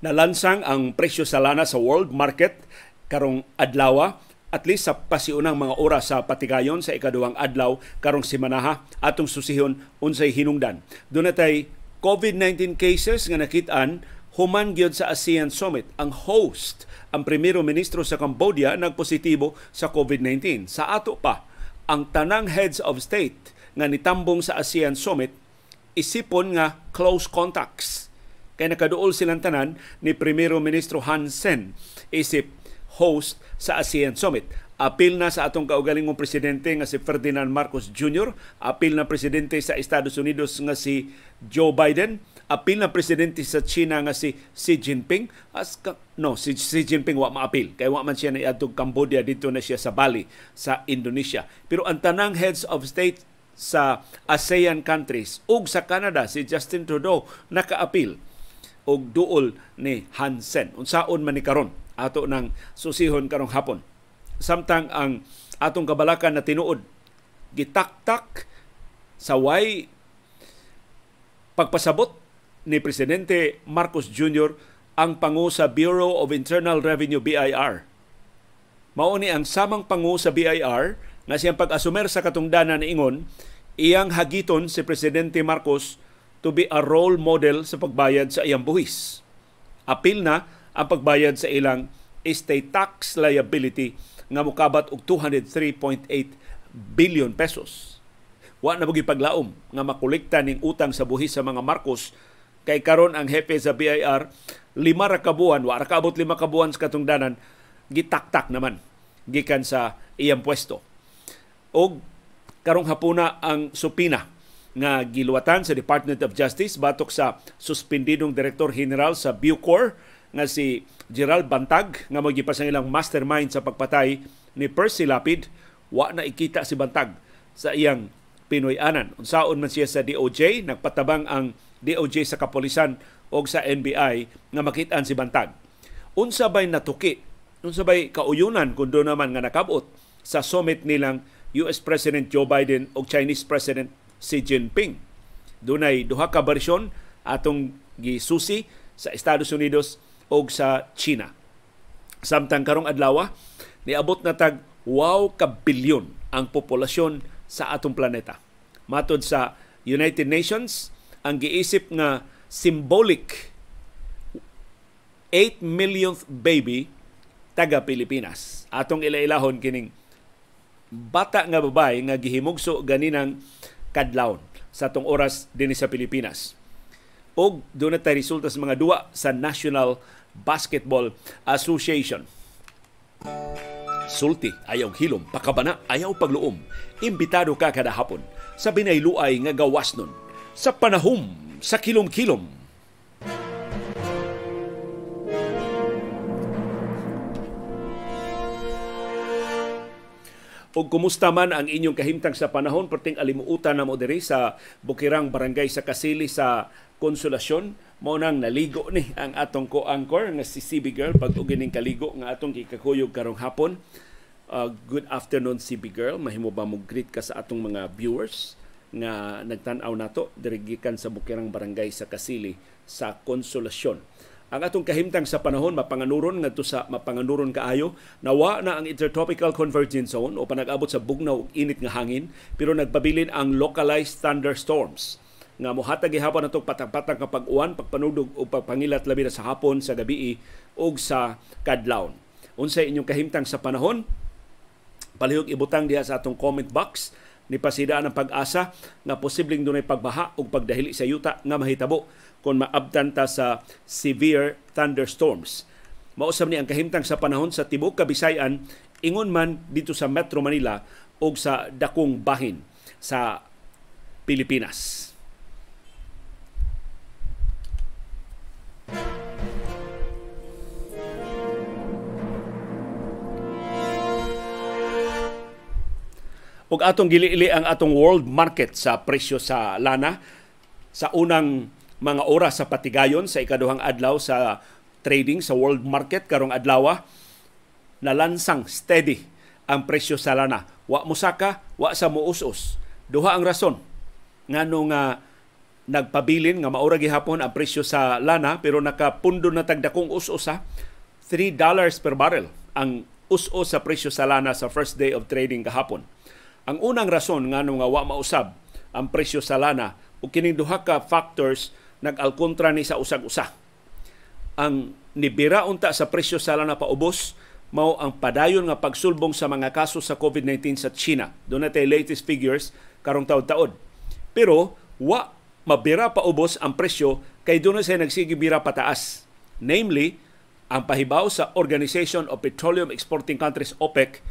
Nalansang ang presyo sa lana sa world market karong adlaw at least sa pasiunang mga oras sa patigayon sa ikaduhang adlaw karong simanaha atong susihon unsay hinungdan. Doon natay COVID-19 cases nga nakitaan human gyud sa ASEAN Summit. Ang host, ang primero ministro sa Cambodia nagpositibo sa COVID-19. Sa ato pa, ang tanang heads of state nga nitambong sa ASEAN Summit isipon nga close contacts Kay nakaduol silang tanan ni Primero Ministro Han Sen isip host sa ASEAN Summit. Apil na sa atong kaugalingong presidente nga si Ferdinand Marcos Jr., apil na presidente sa Estados Unidos nga si Joe Biden, apil na presidente sa China nga si Xi Jinping. As ka, no, si Xi Jinping wa maapil kay wa man siya na atong Cambodia dito na siya sa Bali sa Indonesia. Pero ang tanang heads of state sa ASEAN countries ug sa Canada si Justin Trudeau nakaapil og duol ni Hansen. Unsaon man ni karon ato ng susihon karong hapon. Samtang ang atong kabalakan na tinuod gitaktak sa way pagpasabot ni presidente Marcos Jr. ang pangu sa Bureau of Internal Revenue BIR. Mao ni ang samang pangu sa BIR nga siyang pag-asumer sa katungdanan ni ingon iyang hagiton si presidente Marcos to be a role model sa pagbayad sa iyang buhis. Apil na ang pagbayad sa ilang estate tax liability nga mukabat og 203.8 billion pesos. Wa na bugi paglaom nga makolekta ning utang sa buhis sa mga Marcos kay karon ang hepe sa BIR lima ra ka buwan, wa ra kaabot lima ka buwan sa katungdanan gitaktak naman gikan sa iyang pwesto. Og karong hapuna ang supina nga giluwatan sa Department of Justice batok sa suspendidong Direktor General sa Bucor nga si Gerald Bantag nga magipasang ilang mastermind sa pagpatay ni Percy Lapid wa na ikita si Bantag sa iyang Pinoy-anan. Unsaon man siya sa DOJ, nagpatabang ang DOJ sa kapolisan o sa NBI nga makitaan si Bantag. Unsa bay natuki, unsa bay kauyunan kung doon naman nga nakabot sa summit nilang US President Joe Biden o Chinese President Xi Jinping. Dunay duha ka bersyon atong gisusi sa Estados Unidos o sa China. Samtang karong adlaw niabot na tag wow ka bilyon ang populasyon sa atong planeta. Matod sa United Nations, ang giisip nga symbolic 8 millionth baby taga Pilipinas. Atong ilailahon kining bata nga babay nga gihimugso ganinang kadlawon sa atong oras dinhi sa Pilipinas. Og doon na resulta sa mga duwa sa National Basketball Association. Sulti, ayaw hilom, pakabana, ayaw pagluom. Imbitado ka kada hapon sa binayluay nga gawas nun. Sa panahom, sa kilom-kilom, o kumusta man ang inyong kahimtang sa panahon? Perting alimuutan na mo diri sa Bukirang Barangay sa Kasili sa Konsolasyon. Mo nang naligo ni ang atong ko-anchor nga si CB Girl. Pag ugining kaligo nga atong gikakuyog karong hapon. Uh, good afternoon CB Girl. Mahimo ba mo greet ka sa atong mga viewers nga nagtan-aw nato? Diri gikan sa Bukirang Barangay sa Kasili sa Konsolasyon ang atong kahimtang sa panahon mapanganuron ngadto sa mapanganuron kaayo nawa na ang intertropical convergence zone o panag-abot sa bugnaw init nga hangin pero nagpabilin ang localized thunderstorms nga mohatag gihapon natong patang-patang nga pag-uwan, pagpanudog o pagpangilat labi na sa hapon, sa gabi ug sa kadlawon. Unsay inyong kahimtang sa panahon? Palihog ibutang diha sa atong comment box ni pasidaan ang pag-asa nga posibleng dunay pagbaha ug pagdahili sa yuta nga mahitabo kung maabtan ta sa severe thunderstorms. Mausab ni ang kahimtang sa panahon sa tibok Kabisayan ingon man dito sa Metro Manila o sa dakong bahin sa Pilipinas. ug atong giliili ang atong world market sa presyo sa lana sa unang mga oras sa patigayon sa ikaduhang adlaw sa trading sa world market karong adlaw nalansang steady ang presyo sa lana. Wa musaka, wa sa muusos. Duha ang rason ngano nga nagpabilin nga maura gihapon ang presyo sa lana pero nakapundo na tagdakong us-usa $3 per barrel ang us-us sa presyo sa lana sa first day of trading kahapon. Ang unang rason nga nga wa mausab ang presyo sa lana ug kining duha ka factors nag-alkontra ni sa usag-usa. Ang nibira unta sa presyo sa lana paubos mao ang padayon nga pagsulbong sa mga kaso sa COVID-19 sa China. Doon natin latest figures karong taod-taod. Pero wa mabira pa ubos ang presyo kay doon sa nagsige bira pataas. Namely, ang pahibaw sa Organization of Petroleum Exporting Countries OPEC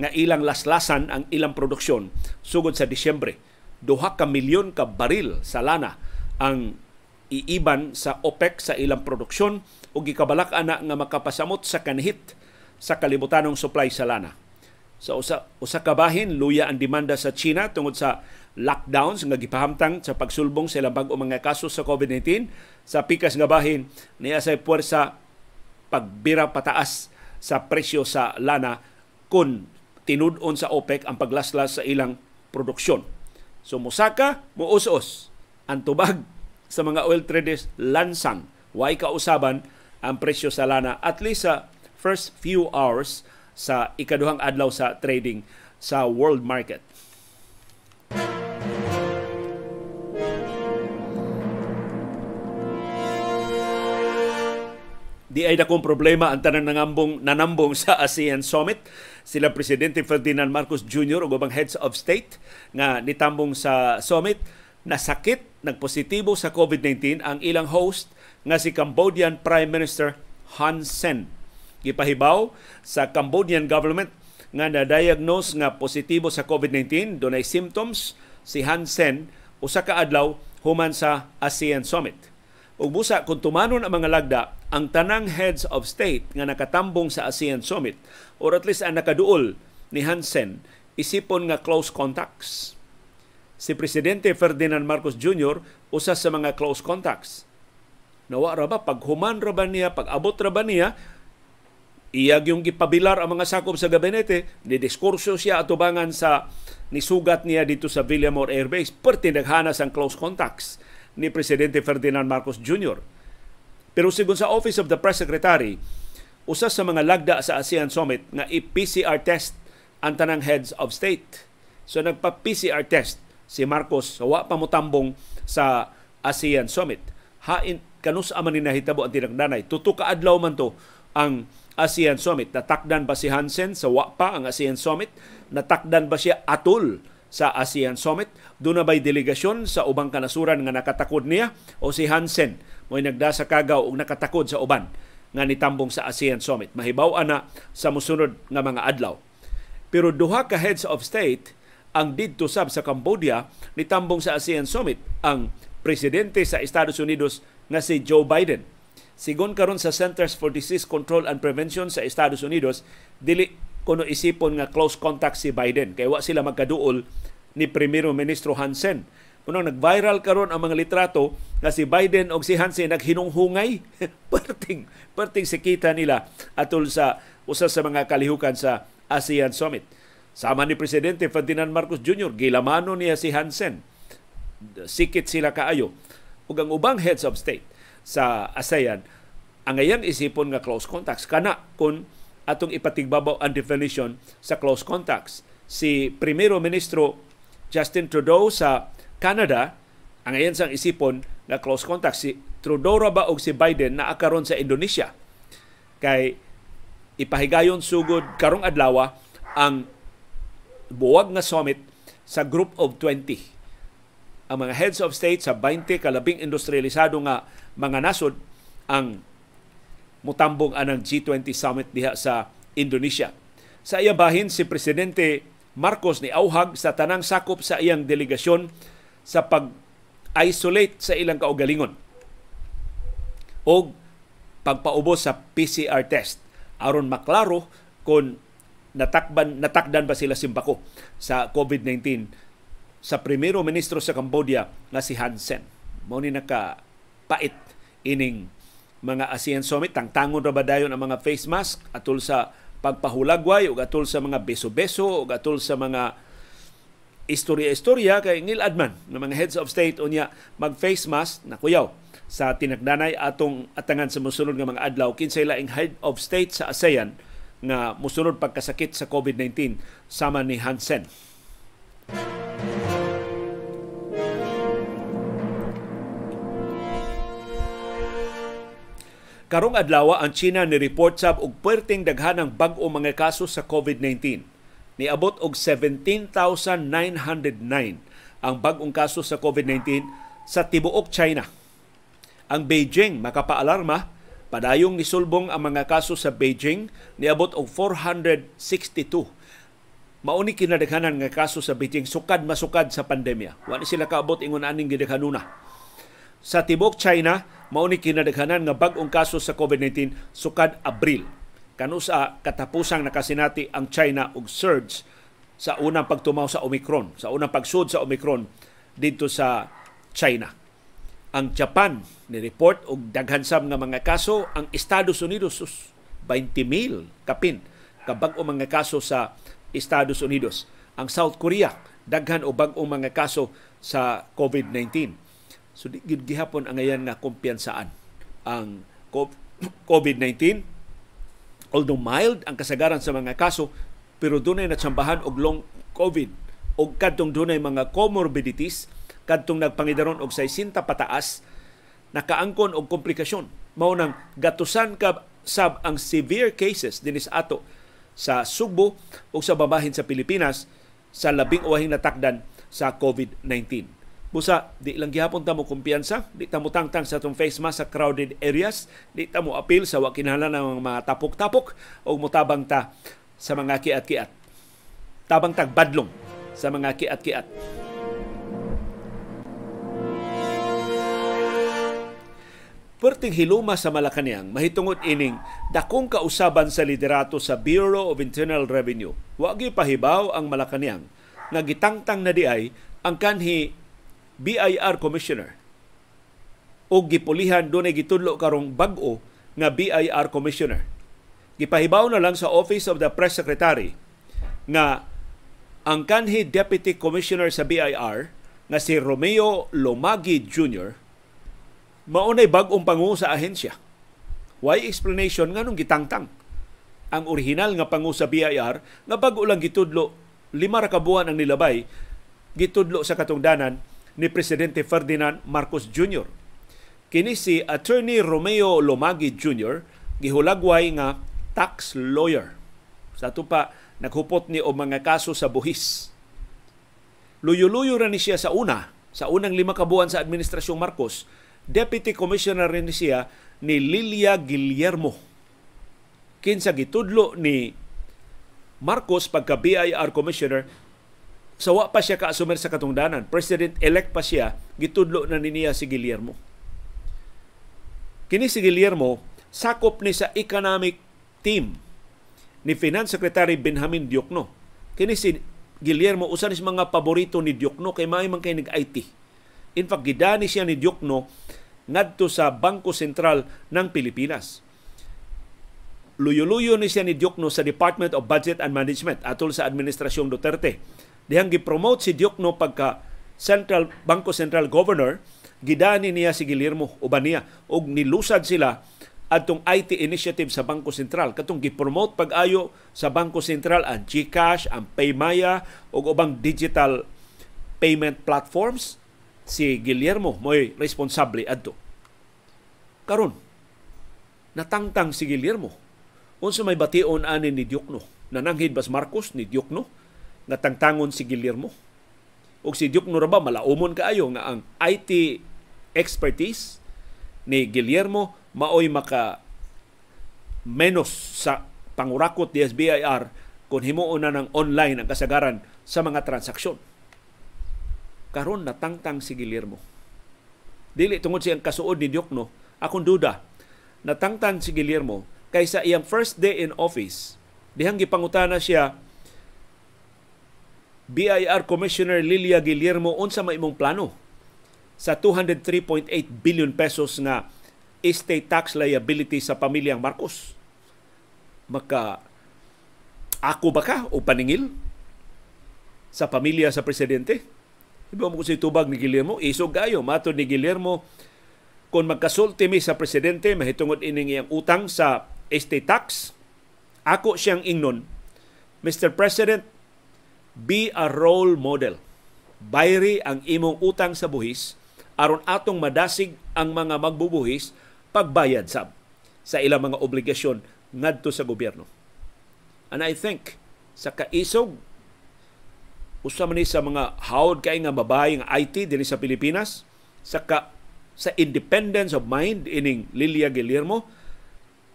nga ilang laslasan ang ilang produksyon sugod sa Disyembre. Duha ka milyon ka baril sa lana ang iiban sa OPEC sa ilang produksyon ug gikabalak ana nga makapasamot sa kanhit sa kalibutanong supply sa lana. Sa usa usa ka bahin luya ang demanda sa China tungod sa lockdowns nga gipahamtang sa pagsulbong sa ilang bag-o mga kaso sa COVID-19 sa pikas nga bahin niya sa puwersa pagbira pataas sa presyo sa lana kun tinud-on sa OPEC ang paglaslas sa ilang produksyon. So musaka, muus-us ang tubag sa mga oil traders lansang. Way kausaban ang presyo sa lana at least sa first few hours sa ikaduhang adlaw sa trading sa world market. Di ay dakong problema ang tanang nangambong nanambong sa ASEAN Summit. Sila Presidente Ferdinand Marcos Jr. ug ubang heads of state nga nitambong sa summit nasakit nagpositibo sa COVID-19 ang ilang host nga si Cambodian Prime Minister Hun Sen gipahibaw sa Cambodian government nga na-diagnose nga positibo sa COVID-19 dunay symptoms si Hansen usa ka adlaw human sa ASEAN Summit. Ug busa kung tumanon ang mga lagda ang tanang heads of state nga nakatambong sa ASEAN Summit or at least ang nakaduol ni Hansen isipon nga close contacts. Si Presidente Ferdinand Marcos Jr. usa sa mga close contacts. Nawa ra ba pag human ra ba niya, pag abot ra ba niya, Iyag yung gipabilar ang mga sakop sa gabinete, ni diskurso siya atubangan sa nisugat niya dito sa Villamor Air Base. Perti naghanas ang close contacts ni Presidente Ferdinand Marcos Jr. Pero sigon sa Office of the Press Secretary, usa sa mga lagda sa ASEAN Summit nga i-PCR test ang tanang heads of state. So nagpa-PCR test si Marcos sa wa pa motambong sa ASEAN Summit. Hain kanus aman ni nahitabo ang tinagdanay. Tuto ka adlaw man to ang ASEAN Summit. Natakdan ba si Hansen sa WAPA ang ASEAN Summit? Natakdan ba siya atul sa ASEAN Summit? Doon na ba'y delegasyon sa ubang kanasuran nga nakatakod niya? O si Hansen mo'y nagda sa kagaw o nakatakod sa uban nga nitambong sa ASEAN Summit? Mahibaw ana sa musunod nga mga adlaw. Pero duha ka heads of state ang didto sab sa Cambodia nitambong sa ASEAN Summit ang presidente sa Estados Unidos nga si Joe Biden Sigon karon sa Centers for Disease Control and Prevention sa Estados Unidos, dili kuno isipon nga close contact si Biden kay wa sila magkaduol ni Primero Ministro Hansen. Kuno nag-viral karon ang mga litrato nga si Biden og si Hansen naghinunghungay perting perting sikita nila atol sa usa sa mga kalihukan sa ASEAN Summit. Sama ni Presidente Ferdinand Marcos Jr. gilamano niya si Hansen. Sikit sila kaayo. Ug ang ubang heads of state sa ASEAN ang ngayon isipon nga close contacts kana kung atong ipatigbabaw ang definition sa close contacts si Primero Ministro Justin Trudeau sa Canada ang ngayon sang isipon nga close contacts si Trudeau ra ba og si Biden na akaron sa Indonesia kay ipahigayon sugod karong adlaw ang buwag nga summit sa group of 20 ang mga heads of state sa 20 kalabing industrialisado nga mga nasod ang mutambong anang G20 summit diha sa Indonesia. Sa iyang bahin si presidente Marcos ni auhag sa tanang sakop sa iyang delegasyon sa pag-isolate sa ilang kaugalingon o pagpaubos sa PCR test aron maklaro kung natakban natakdan ba sila simbako sa COVID-19 sa primero ministro sa Cambodia nga si Hansen. Mao ni naka pait ining mga ASEAN Summit. Tangtangon ra ba dayon ang mga face mask atol sa pagpahulagway o atol sa mga beso-beso o atol sa mga istorya-istorya kay ngilad man ng mga heads of state unya mag face mask na kuyaw sa tinagdanay atong atangan sa mosunod nga mga adlaw kinsay laing head of state sa ASEAN nga mosunod pagkasakit sa COVID-19 sama ni Hansen. Karong adlaw ang China ni report sab og puwerteng daghanang bag-o mga kaso sa COVID-19. Niabot og 17,909 ang bag-ong kaso sa COVID-19 sa tibuok China. Ang Beijing makapaalarma padayong nisulbong ang mga kaso sa Beijing niabot og 462 Mauni kinadaghanan nga kaso sa Beijing sukad masukad sa pandemya. Wa sila kaabot ingon aning gidaghanuna. Sa tibok China, mao ni kinadaghanan nga bag-ong kaso sa COVID-19 sukad Abril. Kano sa katapusang nakasinati ang China og surge sa unang pagtumaw sa Omicron, sa unang pagsud sa Omicron dito sa China. Ang Japan ni report og daghan sab nga mga kaso, ang Estados Unidos 20,000 kapin kabag o mga kaso sa Estados Unidos. Ang South Korea daghan o bag-ong mga kaso sa COVID-19 So di gid gihapon ang ayan nga kumpiyansaan ang COVID-19 although mild ang kasagaran sa mga kaso pero dunay natsambahan og long COVID og kadtong dunay mga comorbidities kadtong nagpangidaron og 60 pataas nakaangkon og komplikasyon mao nang gatusan ka sab ang severe cases dinis ato sa Subo o sa babahin sa Pilipinas sa labing uwahing natakdan sa COVID-19. Busa, di lang gihapon ta mo kumpiyansa, di ta mo tangtang sa atong face mask sa crowded areas, di ta mo appeal sa wakinahanglan ng mga tapok-tapok o mutabang ta sa mga kiat-kiat. Tabang tagbadlong sa mga kiat-kiat. Perting hiluma sa Malacanang, mahitungod ining dakong kausaban sa liderato sa Bureau of Internal Revenue. Wagi pahibaw ang Malacanang nga gitangtang na di ay ang kanhi BIR Commissioner o gipulihan doon ay gitudlo karong bag-o nga BIR Commissioner. Gipahibaw na lang sa Office of the Press Secretary nga ang kanhi Deputy Commissioner sa BIR nga si Romeo Lomagi Jr. maunay bag-ong pangu sa ahensya. Why explanation nga nung gitangtang ang original nga pangu sa BIR nga bag-o lang gitudlo lima ra ka buwan ang nilabay gitudlo sa katungdanan ni Presidente Ferdinand Marcos Jr. Kini si Attorney Romeo Lomagi Jr. gihulagway nga tax lawyer. Sa ito pa, naghupot ni o mga kaso sa buhis. Luyo-luyo ra siya sa una, sa unang lima kabuan sa Administrasyong Marcos, Deputy Commissioner rin siya ni Lilia Guillermo. Kinsa gitudlo ni Marcos pagka BIR Commissioner, sa wa pa siya kaasumer sa katungdanan, president-elect pa siya, gitudlo na niya si Guillermo. Kini si Guillermo, sakop ni sa economic team ni Finance Secretary Benjamin Diokno. Kini si Guillermo, usa ni mga paborito ni Diokno kay may man kay nag-IT. In fact, gidani siya ni Diokno ngadto sa Bangko Sentral ng Pilipinas. Luyo-luyo ni siya ni Diokno sa Department of Budget and Management atol sa Administrasyong Duterte dihang gi-promote si Diokno pagka Central Bangko Central Governor gidani niya si Guillermo uban niya og nilusad sila adtong IT initiative sa Bangko Sentral. Katong gi-promote pag-ayo sa Bangko Sentral ang GCash, ang Paymaya ug ubang digital payment platforms. Si Guillermo mo'y responsable adto. Karon natangtang si Guillermo. Unsa may bation ani ni Diokno? Nananghid bas Marcos ni Diokno? Nga tangtangon si Guillermo. O si Duke Nuraba, malaumon kaayo nga ang IT expertise ni Guillermo maoy maka menos sa pangurakot di SBIR kung himuon na ng online ang kasagaran sa mga transaksyon. Karon natangtang si Guillermo. Dili tungod siyang kasuod ni Diokno, akong duda, natangtang si Guillermo kaysa iyang first day in office, dihang gipangutana siya BIR Commissioner Lilia Guillermo unsa may imong plano sa 203.8 billion pesos nga estate tax liability sa pamilyang Marcos. Maka ako ba ka o paningil? sa pamilya sa presidente. Iba mo si tubag ni Guillermo, isog gayo. Matod ni Guillermo, kung magkasulti mi sa presidente, mahitungod ining iyang utang sa estate tax, ako siyang ingnon, Mr. President, be a role model. Bayri ang imong utang sa buhis aron atong madasig ang mga magbubuhis pagbayad sa sa ilang mga obligasyon ngadto sa gobyerno. And I think sa kaisog usa man sa mga hawd kay nga babae IT dinhi sa Pilipinas sa ka, sa independence of mind ining Lilia Guillermo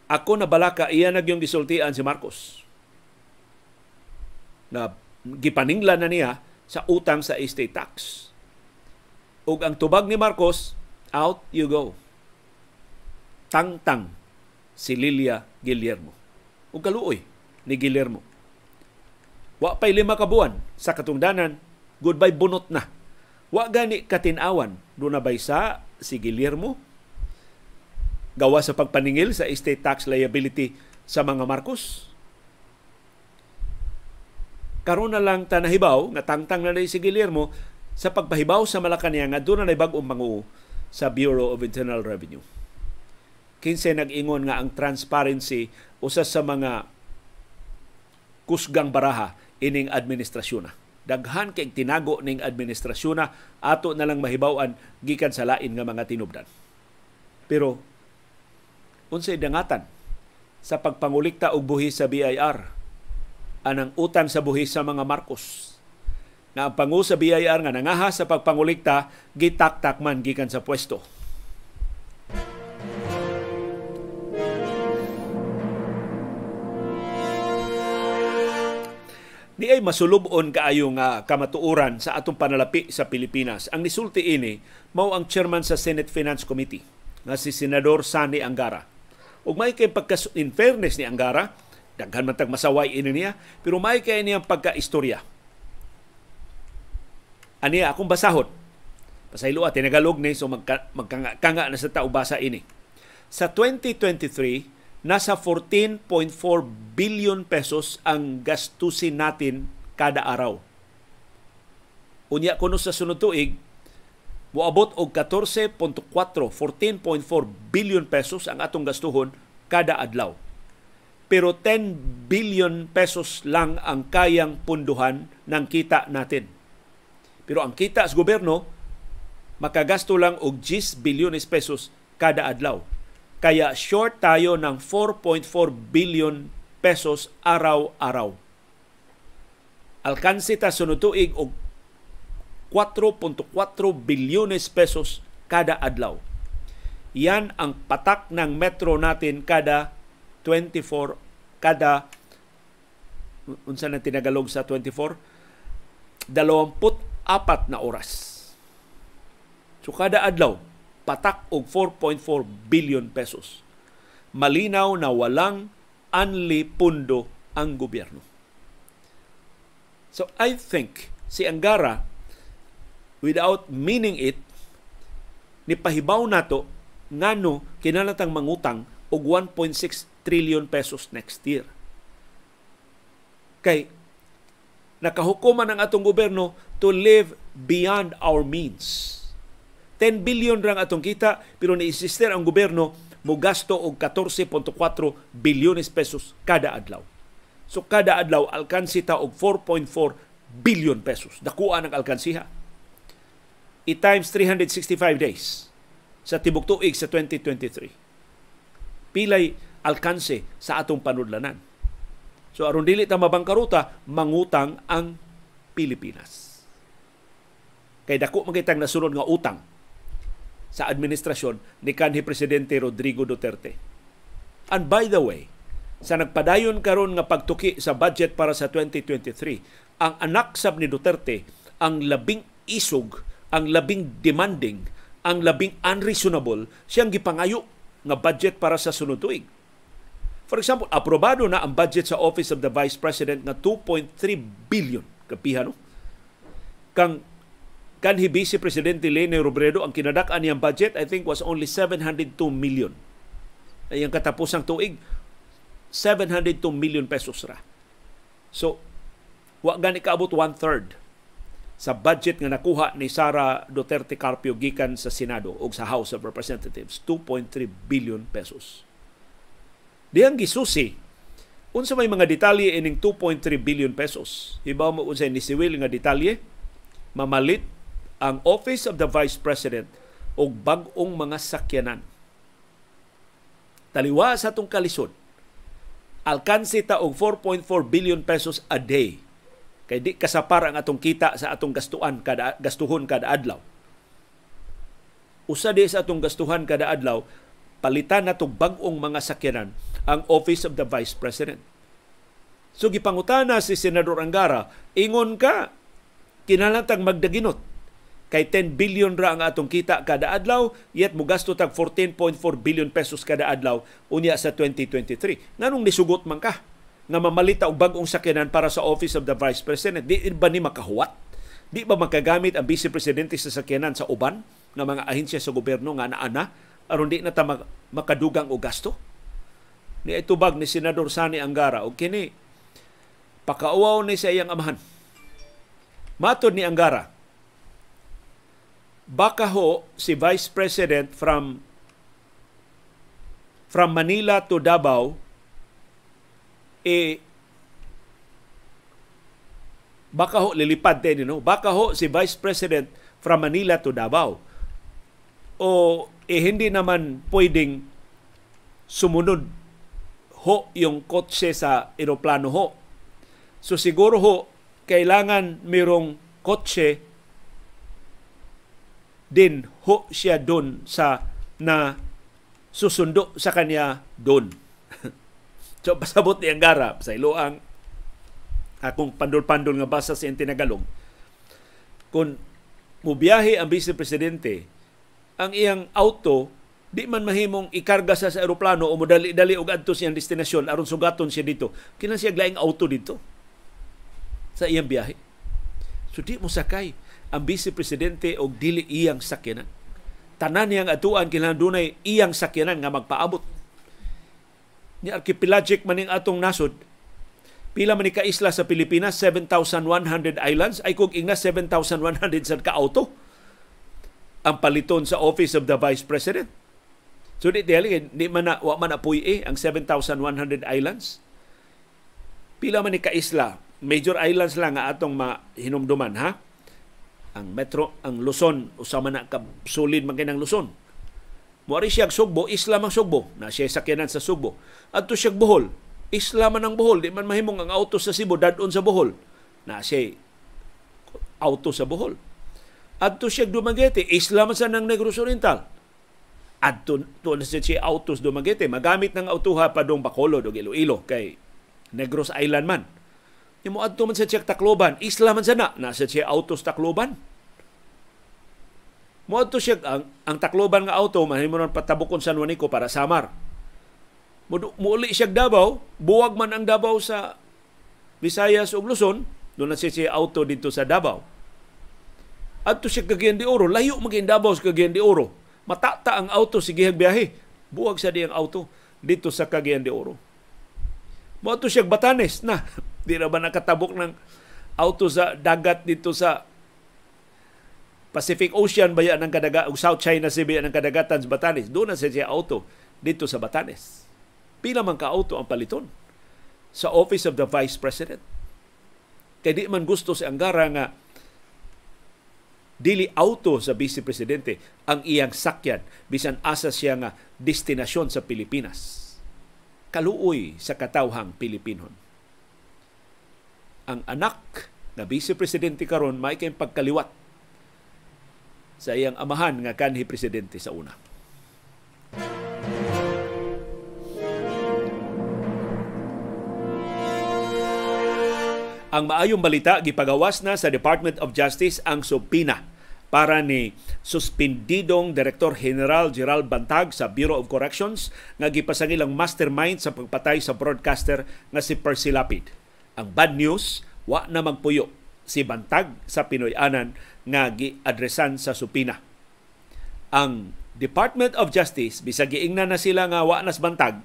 ako na balaka iya nagyong gisultian si Marcos na gipaninglan na niya sa utang sa estate tax. Ug ang tubag ni Marcos, out you go. Tangtang si Lilia Guillermo. Ug kaluoy ni Guillermo Wa pay lima ka buwan sa katungdanan, goodbye bunot na. Wa gani katinawan do na baysa si Guillermo gawa sa pagpaningil sa estate tax liability sa mga Marcos. Karon na lang tanahibaw nga tangtang na si Guillermo sa pagpahibaw sa Malacañang nga doon na bag-ong panguo sa Bureau of Internal Revenue. Kinse nag-ingon nga ang transparency usa sa mga kusgang baraha ining administrasyon daghan kay tinago ning administrasyon ato na lang mahibaw-an gikan sa lain nga mga tinubdan. Pero unsay dangatan sa pagpangulikta og buhis sa BIR anang utang sa buhis sa mga Marcos. Na ang pangu sa BIR nga nangaha sa pagpangulikta gitaktak man gikan sa pwesto Di ay masulubon kaayo nga kamatuoran sa atong panalapi sa Pilipinas. Ang nisulti ini mao ang chairman sa Senate Finance Committee nga si Senador Sani Angara. Ug may kay pagka in fairness ni Angara, daghan man tag masaway ini niya, pero may kay niyang pagka-istorya. Ani akong basahot. Pasaylo at tinagalog ni so magka, magkanga na sa tao basa ini. Sa 2023, nasa 14.4 billion pesos ang gastusin natin kada araw. Unya kuno sa sunod tuig, moabot og 14.4, 14.4 billion pesos ang atong gastuhon kada adlaw. Pero 10 billion pesos lang ang kayang punduhan ng kita natin. Pero ang kita sa gobyerno, makagasto lang og 10 bilyones pesos kada adlaw kaya short tayo ng 4.4 billion pesos araw-araw. Alkansi ta sunod tuig og 4.4 bilyones pesos kada adlaw. Yan ang patak ng metro natin kada 24 kada unsa na tinagalog sa 24 24 na oras. So kada adlaw patak og 4.4 billion pesos. Malinaw na walang anli pundo ang gobyerno. So I think si Angara without meaning it ni pahibaw nato ngano kinalatang mangutang og 1.6 trillion pesos next year. Kay nakahukuman ang atong gobyerno to live beyond our means 10 billion rang atong kita pero ni-insister ang gobyerno mo gasto og 14.4 bilyones pesos kada adlaw. So kada adlaw alkansi ta og 4.4 billion pesos. Dakuha ang alkansiha. I times 365 days sa tibok tuig sa 2023. Pilay alkanse sa atong panudlanan. So aron dili ta mabangkaruta, mangutang ang Pilipinas. Kay dako magitang nasunod nga utang sa administrasyon ni kanhi Presidente Rodrigo Duterte. And by the way, sa nagpadayon karon nga pagtuki sa budget para sa 2023, ang anak sab ni Duterte ang labing isog, ang labing demanding, ang labing unreasonable siyang gipangayo nga budget para sa sunod tuig. For example, aprobado na ang budget sa Office of the Vice President nga 2.3 billion kapihano. Kang kanhi Vice Presidente Lene Robredo ang kinadak-an niyang budget I think was only 702 million. Ay ang katapusang tuig 702 million pesos ra. So wa gani kaabot one third sa budget nga nakuha ni Sara Duterte Carpio gikan sa Senado o sa House of Representatives 2.3 billion pesos. Diyang gisusi unsa may mga detalye ining 2.3 billion pesos. Hibaw mo unsay ni Siwil nga detalye mamalit ang Office of the Vice President og bag-ong mga sakyanan. Taliwa sa atong kalisod, alkansi ta og 4.4 billion pesos a day kay di kasapar ang atong kita sa atong gastuan kada gastuhon kada adlaw. Usa di sa atong gastuhan kada adlaw palitan nato bag-ong mga sakyanan ang Office of the Vice President. So gipangutana si Senador Angara, ingon ka kinahanglan magdaginot kay 10 billion ra ang atong kita kada adlaw yet mo gasto tag 14.4 billion pesos kada adlaw unya sa 2023 nganong nisugot man ka? Nga mamalita og bag-ong sakyanan para sa Office of the Vice President. Di ba ni makahuwat? Di ba makagamit ang Vice Presidente sa sakyanan sa uban nga mga ahensya sa gobyerno nga ana aron di na ta makadugang og gasto? Ni itubag ni Senador Sani Angara og kini pakauaw ni sa iyang amahan. Matod ni Angara baka ho si Vice President from from Manila to Davao eh baka ho lilipad din no baka ho si Vice President from Manila to Davao. O eh, hindi naman pwedeng sumunod ho yung kotse sa eroplano ho. So siguro ho kailangan mayroong kotse din ho siya doon sa na susundo sa kanya doon. so pasabot ni Angara sa iloang akong pandol-pandol nga basa sa Tinagalog. Kung mubiyahe ang Vice Presidente ang iyang auto di man mahimong ikarga sa sa eroplano o modali-dali og adto siyang destinasyon aron sugaton siya dito kinang siya laing auto dito sa iyang biyahe. So di mo sakay ang Vice Presidente og dili iyang sakyanan. Tanan niyang atuan kinahanglan dunay iyang sakyanan nga magpaabot. Ni archipelagic maning atong nasod, pila man ka isla sa Pilipinas 7,100 islands ay kung ingna 7,100 sa ka-auto ang paliton sa Office of the Vice President. So di dili di man na, wa man apuy eh ang 7,100 islands. Pila man ni ka isla, major islands lang nga atong mahinumduman ha ang metro ang Luzon usama na ka sulid man kinang Luzon Muari siya Sugbo, isla man Sugbo. Na siya sakyanan sa Sugbo. At to siya Bohol, isla man ang Bohol. Di man mahimong ang auto sa Cebu, dadon sa Bohol. Na siya auto sa Bohol. At to siya Dumaguete, isla man sa ng Negros Oriental. At to, na siya autos Dumaguete. Magamit ng autoha pa dong Bacolod o Iloilo kay Negros Island man. Imo adto man sa Czech Tacloban, isla man sana nasa siya autos Tacloban. Mo adto siya ang, ang Tacloban nga auto mahimo nang patabukon San Juanico para Samar. Muuli siya Davao, buwag man ang Davao sa Visayas ug Luzon, doon na siya, siya auto dito sa Davao. Adto siya Cagayan de Oro, layo maging Davao sa Cagayan de Oro. Matata ang auto sige biyahe. Buwag sa diyang auto dito sa Cagayan de Oro. Mo adto siya Batanes na Di na ba nakatabok ng auto sa dagat dito sa Pacific Ocean ba yan ang kadaga o South China Sea ba yan ang kadagatan sa Batanes? Doon na siya auto dito sa Batanes. Pila man ka auto ang paliton sa Office of the Vice President. Kay di man gusto si Angara nga dili auto sa Vice Presidente ang iyang sakyan bisan asa siya nga destinasyon sa Pilipinas. Kaluoy sa katawhang Pilipinon ang anak na Vice Presidente karon may kay pagkaliwat sa iyang amahan nga kanhi presidente sa una. Ang maayong balita gipagawas na sa Department of Justice ang subpina para ni suspendidong Direktor General Gerald Bantag sa Bureau of Corrections nga gipasangil ang mastermind sa pagpatay sa broadcaster nga si Percy Lapid ang bad news, wa na magpuyo si Bantag sa Pinoy-anan nga giadresan sa supina. Ang Department of Justice, bisag giingna na sila nga wa nas bantag,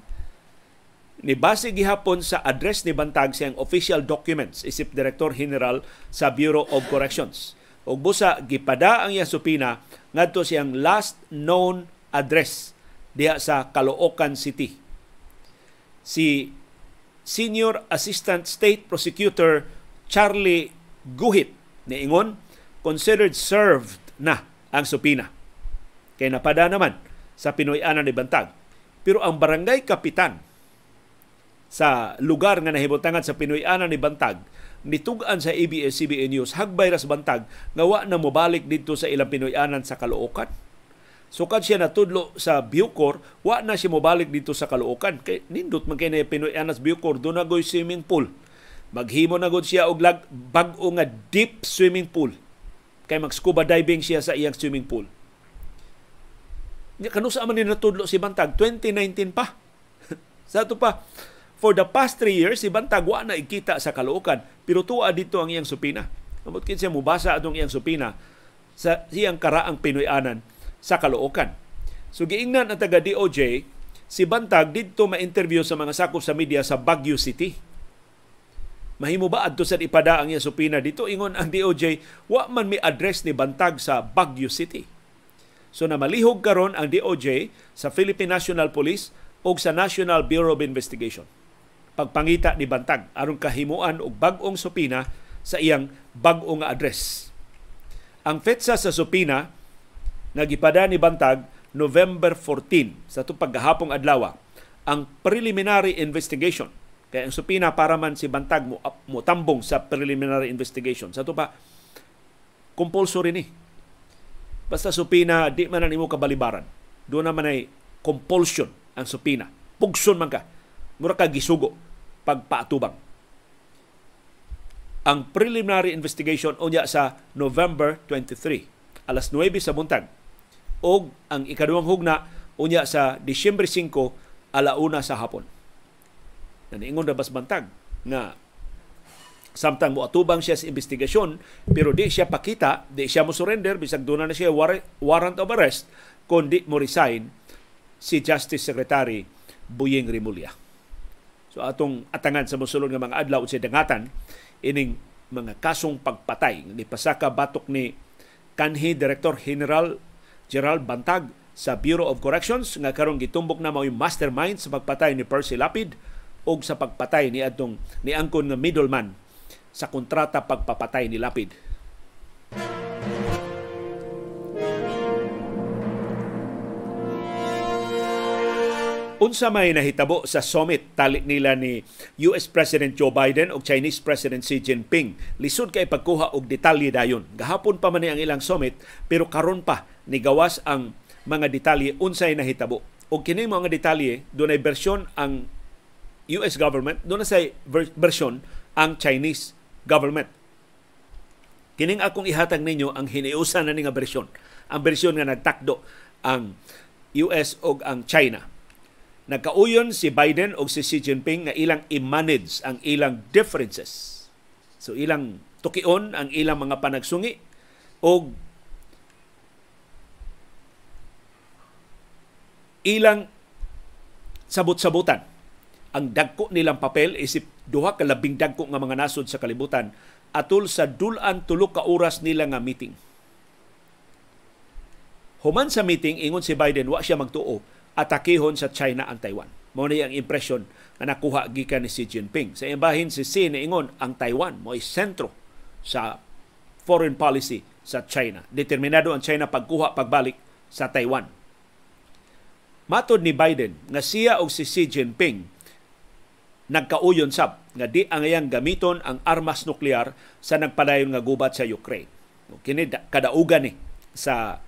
ni base gihapon sa address ni Bantag siyang official documents isip Director General sa Bureau of Corrections. ug busa gipada ang iyang supina ngadto siyang last known address diha sa Caloocan City. Si Senior Assistant State Prosecutor Charlie Guhit niingon considered served na ang supina. Kay napada naman sa Pinoy-anan ni Bantag. Pero ang barangay kapitan sa lugar nga nahibutangan sa Pinoy-anan ni Bantag nitugan sa ABS-CBN News hagbay ras bantag nga wa na mobalik dito sa ilang Pinoy-anan sa Caloocan. Sukad siya natudlo sa Bucor, wa na siya mobalik dito sa Caloocan. Kay nindot man kay na Pinoy-anan sa Bucor, do na swimming pool. Maghimo na gud siya og lag bag-o nga deep swimming pool. Kay mag-scuba diving siya sa iyang swimming pool. Kanusa man ni natudlo si Bantag 2019 pa. sa to pa For the past three years, si Bantag wa na ikita sa Caloocan, pero tuwa dito ang iyang supina. Amot kin siya mubasa atong iyang supina sa siyang karaang Pinoyanan sa Caloocan. So giingnan ang taga DOJ, si Bantag dito ma-interview sa mga sakop sa media sa Baguio City. Mahimo ba adto sa ipada ang iyang supina dito ingon ang DOJ wa man mi address ni Bantag sa Baguio City. So na malihog karon ang DOJ sa Philippine National Police o sa National Bureau of Investigation pagpangita ni Bantag aron kahimuan og bag-ong supina sa iyang bag-o nga address. Ang fetsa sa supina nagipada ni Bantag November 14 sa itong paggahapong adlaw ang preliminary investigation. Kaya ang supina para man si Bantag mo, mo tambong sa preliminary investigation. Sa pa compulsory ni. Basta supina di man nimo kabalibaran. Doon naman ay compulsion ang supina. Pugson man ka. Mura ka gisugo pagpaatubang. Ang preliminary investigation unya sa November 23, alas 9 sa buntag. O ang ikaduhang hugna unya sa Disyembre 5, alauna sa hapon. Naniingon na bas bantag na samtang mo atubang siya sa investigasyon pero di siya pakita, di siya mo surrender bisag doon na siya warrant of arrest kundi mo resign si Justice Secretary Buying Rimulya. So atong atangan sa mosulod nga mga adlaw sa dangatan ining mga kasong pagpatay ni pasaka batok ni kanhi Director General Gerald Bantag sa Bureau of Corrections nga karon gitumbok na mao mastermind sa pagpatay ni Percy Lapid o sa pagpatay ni adtong ni angkon nga middleman sa kontrata pagpapatay ni Lapid. Unsa may nahitabo sa summit talik nila ni US President Joe Biden ug Chinese President Xi Jinping. Lisod kay pagkuha og detalye dayon. Gahapon pa man ang ilang summit pero karon pa ni gawas ang mga detalye unsay nahitabo. Og kini mga detalye dunay bersyon ang US government, dunay say bersyon ang Chinese government. Kining akong ihatag ninyo ang hiniusan na nga bersyon. Ang bersyon nga nagtakdo ang US og ang China Nagkauyon si Biden o si Xi Jinping nga ilang i-manage ang ilang differences. So ilang tukion ang ilang mga panagsungi o ilang sabot-sabutan ang dagko nilang papel isip duha ka labing dagko nga mga nasod sa kalibutan atol sa dulan tulo ka oras nila nga meeting. Human sa meeting ingon si Biden wa siya magtuo atakihon sa China ang Taiwan. Mao ni ang impresyon nga nakuha gikan ni Xi Jinping. Sa imbahin si Xi niingon ang Taiwan mo sentro sa foreign policy sa China. Determinado ang China pagkuha pagbalik sa Taiwan. Matod ni Biden nga siya og si Xi Jinping nagkauyon sab nga di ang iyang gamiton ang armas nuklear sa nagpadayon nga gubat sa Ukraine. Kini kadaugan ni sa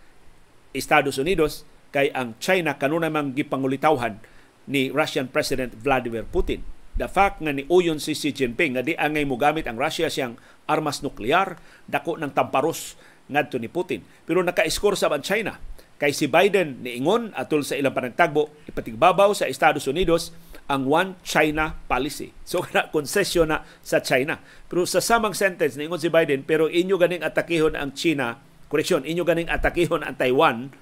Estados Unidos kay ang China kanuna mang gipangulitawhan ni Russian President Vladimir Putin. The fact nga ni uyon si Xi Jinping nga di angay mo gamit ang Russia siyang armas nuklear, dako ng tamparos ngadto ni Putin. Pero naka-score sa ang China kay si Biden niingon atol sa ilang panagtagbo ipatigbabaw sa Estados Unidos ang one China policy. So na konsesyon na sa China. Pero sa samang sentence niingon si Biden pero inyo ganing atakihon ang China, koreksyon, inyo ganing atakihon ang Taiwan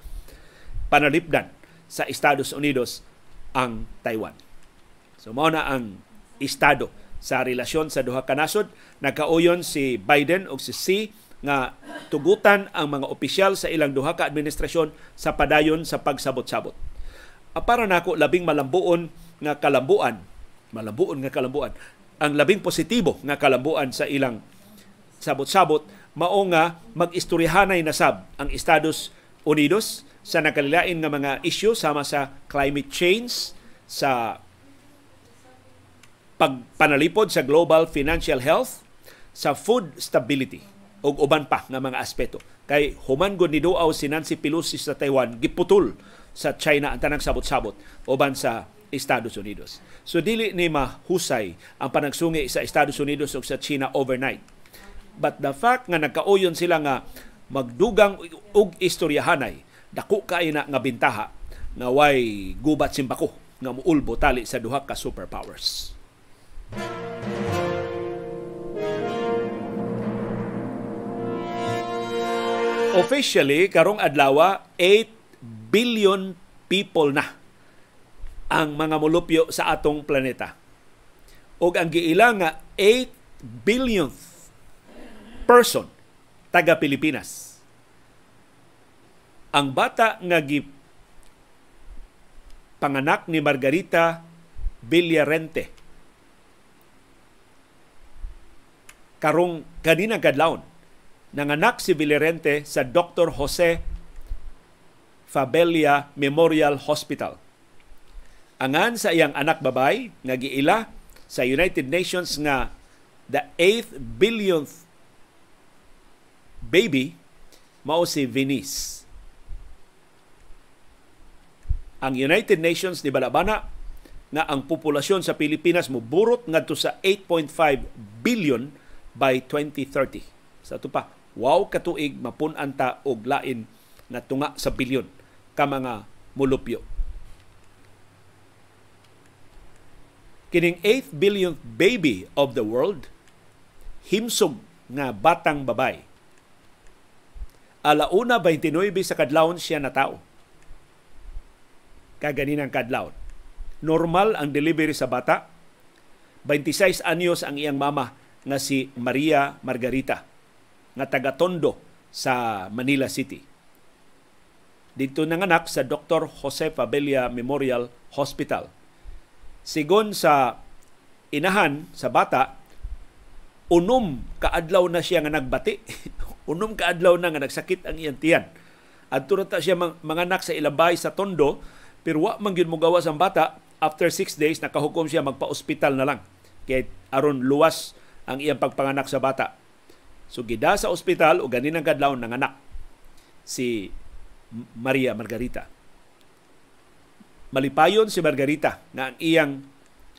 panalipdan sa Estados Unidos ang Taiwan. So mao na ang estado sa relasyon sa duha ka nasod. Nagkauyon si Biden o si Xi nga tugutan ang mga opisyal sa ilang duha ka administrasyon sa padayon sa pagsabot-sabot. Para nako labing malambuon nga kalambuan, malambuon nga kalambuan, ang labing positibo nga kalambuan sa ilang sabot-sabot mao nga mag-istoryahanay na sab ang Estados Unidos sa nakalilain nga mga isyu sama sa climate change, sa pagpanalipod sa global financial health, sa food stability ug uban pa nga mga aspeto. Kay human gud ni duaw si Nancy Pelosi sa Taiwan giputol sa China ang tanang sabot-sabot uban sa Estados Unidos. So dili ni mahusay ang panagsungi sa Estados Unidos ug sa China overnight. But the fact nga nagkauyon sila nga magdugang og istoryahanay dako kay na nga bintaha nga way gubat simbako nga muulbo tali sa duha ka superpowers. Officially, karong adlaw 8 billion people na ang mga molupyo sa atong planeta. O ang giilang nga 8 billionth person taga Pilipinas. Ang bata nga gi panganak ni Margarita Villarente karong kanina kadlawon nanganak si Villarente sa Dr. Jose Fabella Memorial Hospital. Angan sa iyang anak babay nga giila sa United Nations nga the 8th billionth baby mao si Venice. Ang United Nations ni balabana nga ang populasyon sa Pilipinas mo burot ngadto sa 8.5 billion by 2030. Sa ito pa, wow katuig mapunan ta og lain na tunga sa bilyon ka mga mulupyo. Kining 8th billionth baby of the world, himsog nga batang babay. Alauna 29 sa kadlawon siya na tao. Kaganinang kadlawon. Normal ang delivery sa bata. 26 anyos ang iyang mama nga si Maria Margarita nga taga Tondo sa Manila City. Dito nanganak sa Dr. Jose Fabella Memorial Hospital. Sigon sa inahan sa bata, unom kaadlaw na siya nga nagbati. unom kaadlaw na nga nagsakit ang iyang tiyan. At ta siya manganak sa ilabay sa Tondo, pero wa man gyud mo gawas ang bata, after six days nakahukom siya magpa-ospital na lang. Kay aron luwas ang iyang pagpanganak sa bata. So gida sa ospital o ganin ang kadlaw ng anak si Maria Margarita. Malipayon si Margarita na ang iyang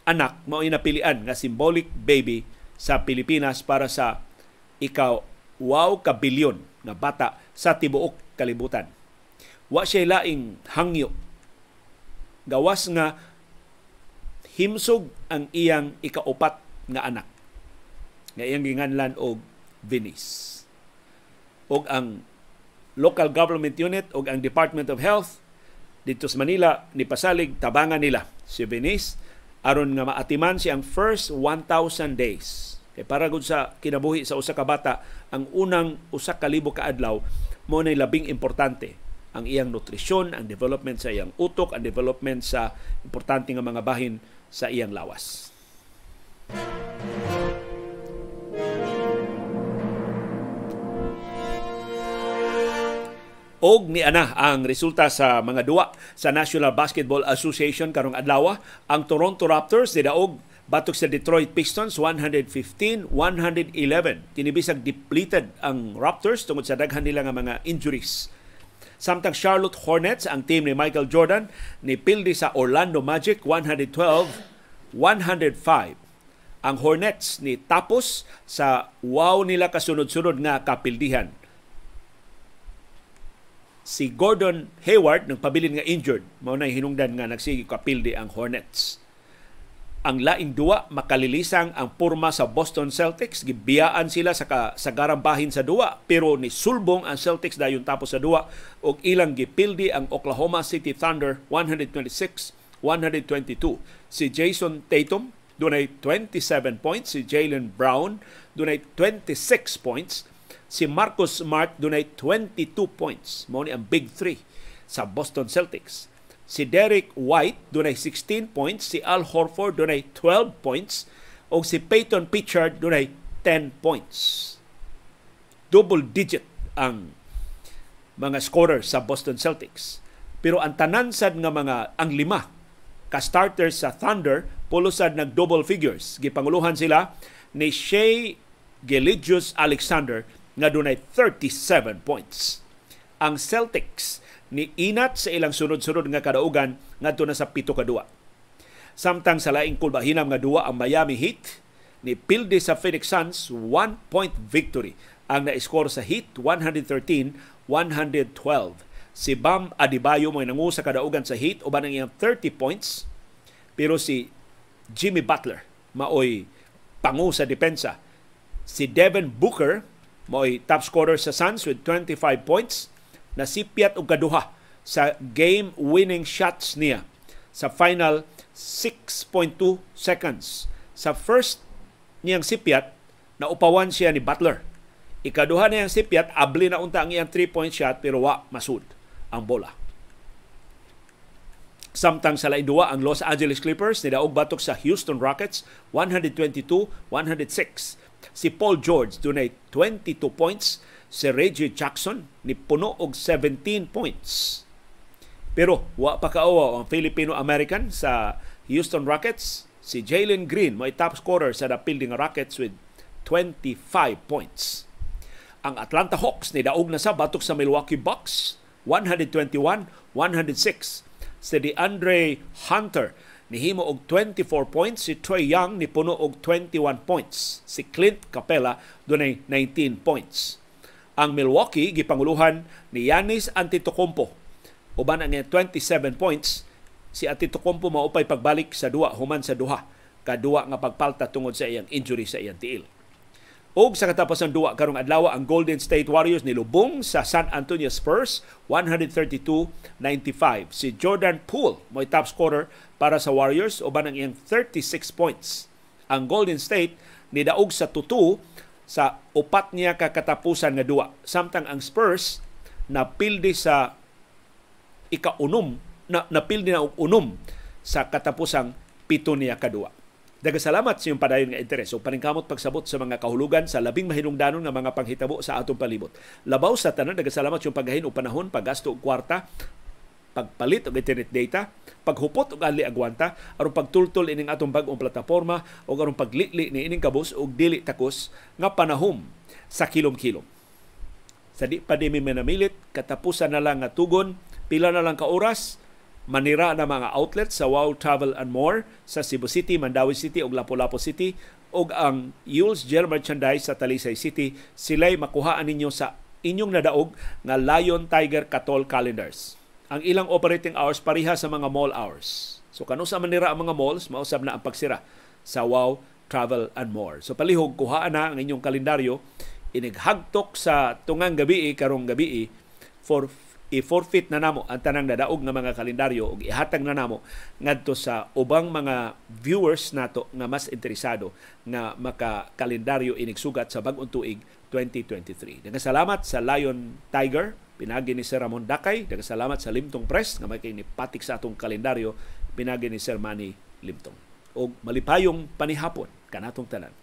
anak mao napilian nga symbolic baby sa Pilipinas para sa ikaw wow ka bilyon na bata sa tibuok kalibutan. Wa siya laing hangyo. Gawas nga himsog ang iyang ikaupat nga anak. Nga iyang ginganlan og Venice. Og ang local government unit og ang Department of Health dito sa Manila ni pasalig tabangan nila si Venice aron nga maatiman siyang first 1,000 days. Kay para gud sa kinabuhi sa usa ka bata, ang unang usa ka libo ka adlaw mo na labing importante ang iyang nutrisyon, ang development sa iyang utok, ang development sa importante nga mga bahin sa iyang lawas. og ni ana ang resulta sa mga duwa sa National Basketball Association karong adlaw ang Toronto Raptors didaog batok sa Detroit Pistons 115-111 kini bisag depleted ang Raptors tungod sa daghan nila nga mga injuries. Samtang Charlotte Hornets, ang team ni Michael Jordan, ni pildi sa Orlando Magic 112-105. Ang Hornets ni tapos sa wow nila kasunod-sunod nga kapildihan. Si Gordon Hayward nagpabilin nga injured. Mao na hinungdan nga nagsige kapildi ang Hornets ang laing duwa makalilisang ang purma sa Boston Celtics. Gibiyaan sila sa kasagaran bahin sa duwa pero ni sulbong ang Celtics dayon tapos sa duwa. Og ilang gipildi ang Oklahoma City Thunder 126-122 si Jason Tatum dunay 27 points. Si Jalen Brown dunay 26 points. Si Marcus Smart dunay 22 points. Mao ni ang big three sa Boston Celtics. Si Derek White dunay 16 points, si Al Horford dunay 12 points, o si Peyton Pritchard dunay 10 points. Double digit ang mga scorer sa Boston Celtics. Pero ang tanan sad nga mga ang lima ka starters sa Thunder pulusad nag double figures. Gipanguluhan sila ni Shea Geligius Alexander nga dunay 37 points. Ang Celtics ni inat sa ilang sunod-sunod nga kadaugan ngadto na sa pito ka duwa. Samtang sa laing kulbahinam nga duwa ang Miami Heat ni pilde sa Phoenix Suns one point victory ang na-score sa Heat 113-112. Si Bam Adebayo mo nangu sa kadaugan sa Heat uban ang iyang 30 points pero si Jimmy Butler maoy pangu sa depensa. Si Devin Booker maoy top scorer sa Suns with 25 points na sipyat og kaduha sa game-winning shots niya sa final 6.2 seconds. Sa first niyang sipyat, na upawan siya ni Butler. Ikaduha na yung sipyat, abli na unta ang iyang 3-point shot pero wa masud ang bola. Samtang sa lain ang Los Angeles Clippers nidaog batok sa Houston Rockets 122-106. Si Paul George dunay 22 points, si Reggie Jackson ni puno og 17 points. Pero wa pa kaawa ang Filipino-American sa Houston Rockets, si Jalen Green mo top scorer sa napilding Rockets with 25 points. Ang Atlanta Hawks ni daog na sa batok sa Milwaukee Bucks 121-106 si DeAndre Hunter nihimo og 24 points. Si Troy Young ni puno og 21 points. Si Clint Capella dunay 19 points ang Milwaukee gipanguluhan ni Yanis Antetokounmpo uban ang 27 points si Antetokounmpo maupay pagbalik sa duwa human sa duha kadua nga pagpalta tungod sa iyang injury sa iyang tiil Og sa katapusan duwa karong adlaw ang Golden State Warriors nilubong sa San Antonio Spurs 132-95. Si Jordan Poole mo'y top scorer para sa Warriors uban ang iyang 36 points. Ang Golden State nidaog sa tutu sa upat niya kakatapusan nga duwa. Samtang ang Spurs napildi sa ikaunom na napildi na og unom sa katapusang pito niya kadua. Dagasalamat sa iyong padayon nga interes o paningkamot pagsabot sa mga kahulugan sa labing mahinungdanon nga mga panghitabo sa atong palibot. Labaw sa tanan, dagasalamat sa iyong paggahin o panahon, paggasto og kwarta, pagpalit og internet data, paghupot og ali agwanta, aron pagtultol ining atong bag-ong plataporma o aron paglitli ni ining kabus og dili takos nga panahom sa kilom-kilom. Sa di pa di mi manamilit, katapusan na lang nga tugon, pila na lang ka oras, manira na mga outlets sa Wow Travel and More sa Cebu City, Mandawi City ug Lapu-Lapu City ug ang Yule's Gel Merchandise sa Talisay City sila'y makuhaan ninyo sa inyong nadaog nga Lion Tiger Katol calendars. Ang ilang operating hours pareha sa mga mall hours. So kanu sa manira ang mga malls, mausab na ang pagsira sa Wow Travel and More. So palihog kuhaan na ang inyong kalendaryo inighagtok sa tungang gabi karong gabi for i-forfeit na namo ang tanang nadaog nga mga kalendaryo ug ihatag na namo ngadto sa ubang mga viewers nato nga mas interesado nga maka-kalendaryo inigsugat sa bag-ong tuig 2023. Daghang sa Lion Tiger Pinagi ni Sir Ramon Dakay. Nagkasalamat sa Limtong Press nga may patik sa atong kalendaryo. Pinagi ni Sir Manny Limtong. O malipayong panihapon kanatong tanan.